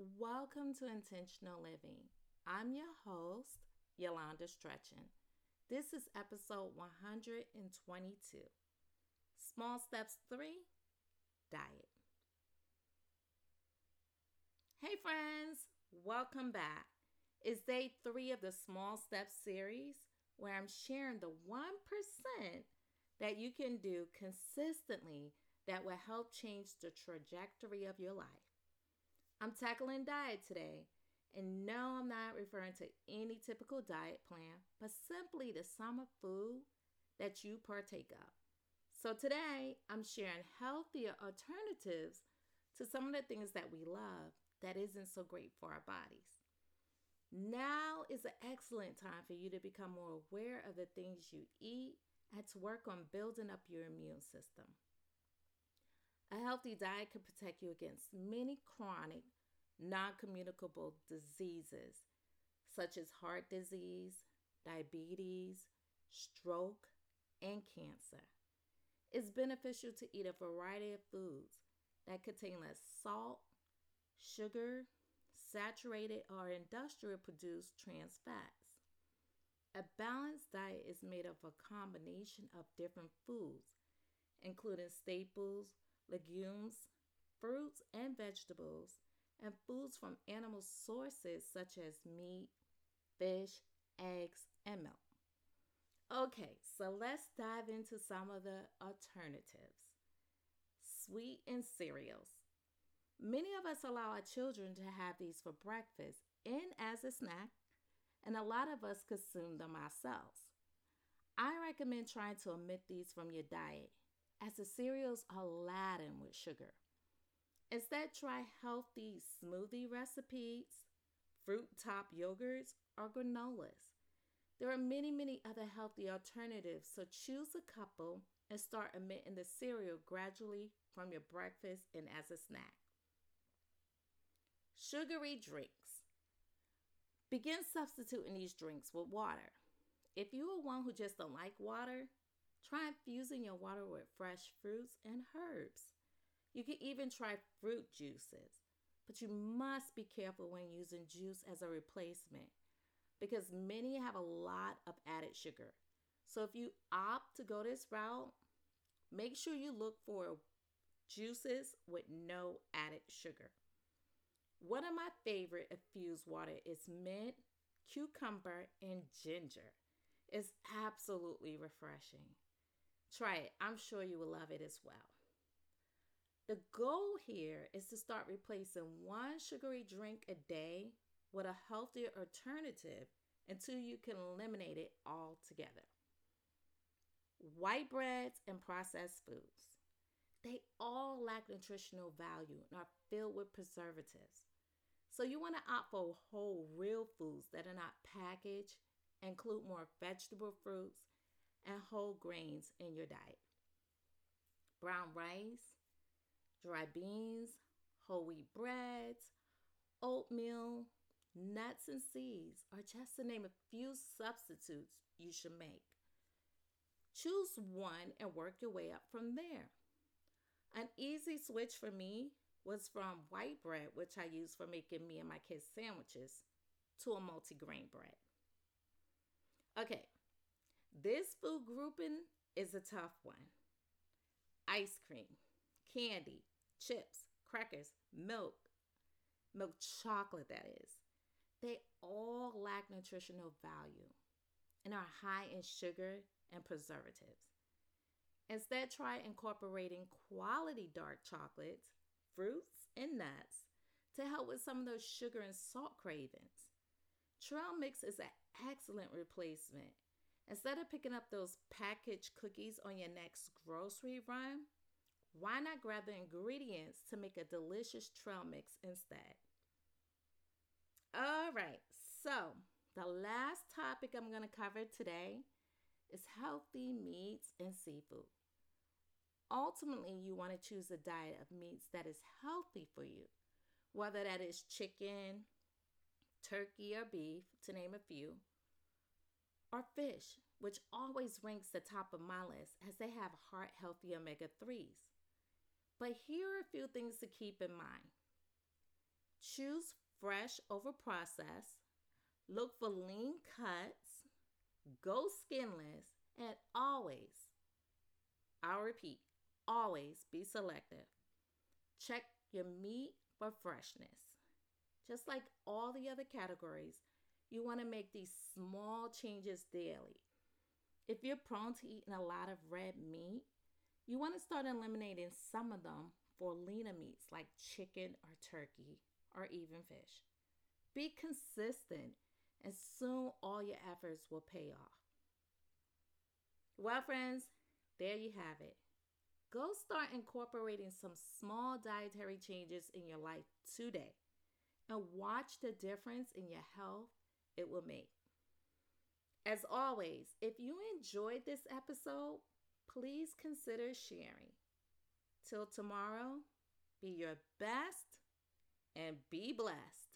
Welcome to Intentional Living. I'm your host, Yolanda Stretchin. This is episode 122. Small Steps 3 Diet. Hey, friends, welcome back. It's day three of the Small Steps series where I'm sharing the 1% that you can do consistently that will help change the trajectory of your life. I'm tackling diet today, and no, I'm not referring to any typical diet plan, but simply the sum of food that you partake of. So today, I'm sharing healthier alternatives to some of the things that we love that isn't so great for our bodies. Now is an excellent time for you to become more aware of the things you eat and to work on building up your immune system. A healthy diet can protect you against many chronic, non communicable diseases such as heart disease, diabetes, stroke, and cancer. It's beneficial to eat a variety of foods that contain less salt, sugar, saturated or industrial produced trans fats. A balanced diet is made of a combination of different foods, including staples, legumes, fruits and vegetables, and foods from animal sources such as meat, fish, eggs, and milk. Okay, so let's dive into some of the alternatives. Sweet and cereals. Many of us allow our children to have these for breakfast and as a snack, and a lot of us consume them ourselves. I recommend trying to omit these from your diet as the cereals are laden with sugar. Instead, try healthy smoothie recipes, fruit top yogurts, or granolas. There are many, many other healthy alternatives, so choose a couple and start omitting the cereal gradually from your breakfast and as a snack. Sugary drinks. Begin substituting these drinks with water. If you are one who just don't like water, Try infusing your water with fresh fruits and herbs. You can even try fruit juices, but you must be careful when using juice as a replacement because many have a lot of added sugar. So if you opt to go this route, make sure you look for juices with no added sugar. One of my favorite infused water is mint, cucumber, and ginger. It's absolutely refreshing. Try it. I'm sure you will love it as well. The goal here is to start replacing one sugary drink a day with a healthier alternative until you can eliminate it altogether. White breads and processed foods. They all lack nutritional value and are filled with preservatives. So you want to opt for whole real foods that are not packaged, include more vegetable fruits, and whole grains in your diet. Brown rice, dry beans, whole wheat breads, oatmeal, nuts, and seeds are just to name a few substitutes you should make. Choose one and work your way up from there. An easy switch for me was from white bread, which I use for making me and my kids sandwiches, to a multigrain bread. Okay, this food grouping is a tough one. Ice cream, candy, chips, crackers, milk, milk chocolate, that is. They all lack nutritional value and are high in sugar and preservatives. Instead, try incorporating quality dark chocolates, fruits, and nuts to help with some of those sugar and salt cravings. Trail Mix is an excellent replacement Instead of picking up those packaged cookies on your next grocery run, why not grab the ingredients to make a delicious trail mix instead? All right, so the last topic I'm going to cover today is healthy meats and seafood. Ultimately, you want to choose a diet of meats that is healthy for you, whether that is chicken, turkey, or beef, to name a few or fish, which always ranks the top of my list as they have heart healthy omega 3s. But here are a few things to keep in mind. Choose fresh over processed. Look for lean cuts. Go skinless. And always, I'll repeat, always be selective. Check your meat for freshness. Just like all the other categories, you want to make these small changes daily. If you're prone to eating a lot of red meat, you want to start eliminating some of them for leaner meats like chicken or turkey or even fish. Be consistent, and soon all your efforts will pay off. Well, friends, there you have it. Go start incorporating some small dietary changes in your life today and watch the difference in your health it will make. As always, if you enjoyed this episode, please consider sharing. Till tomorrow, be your best and be blessed.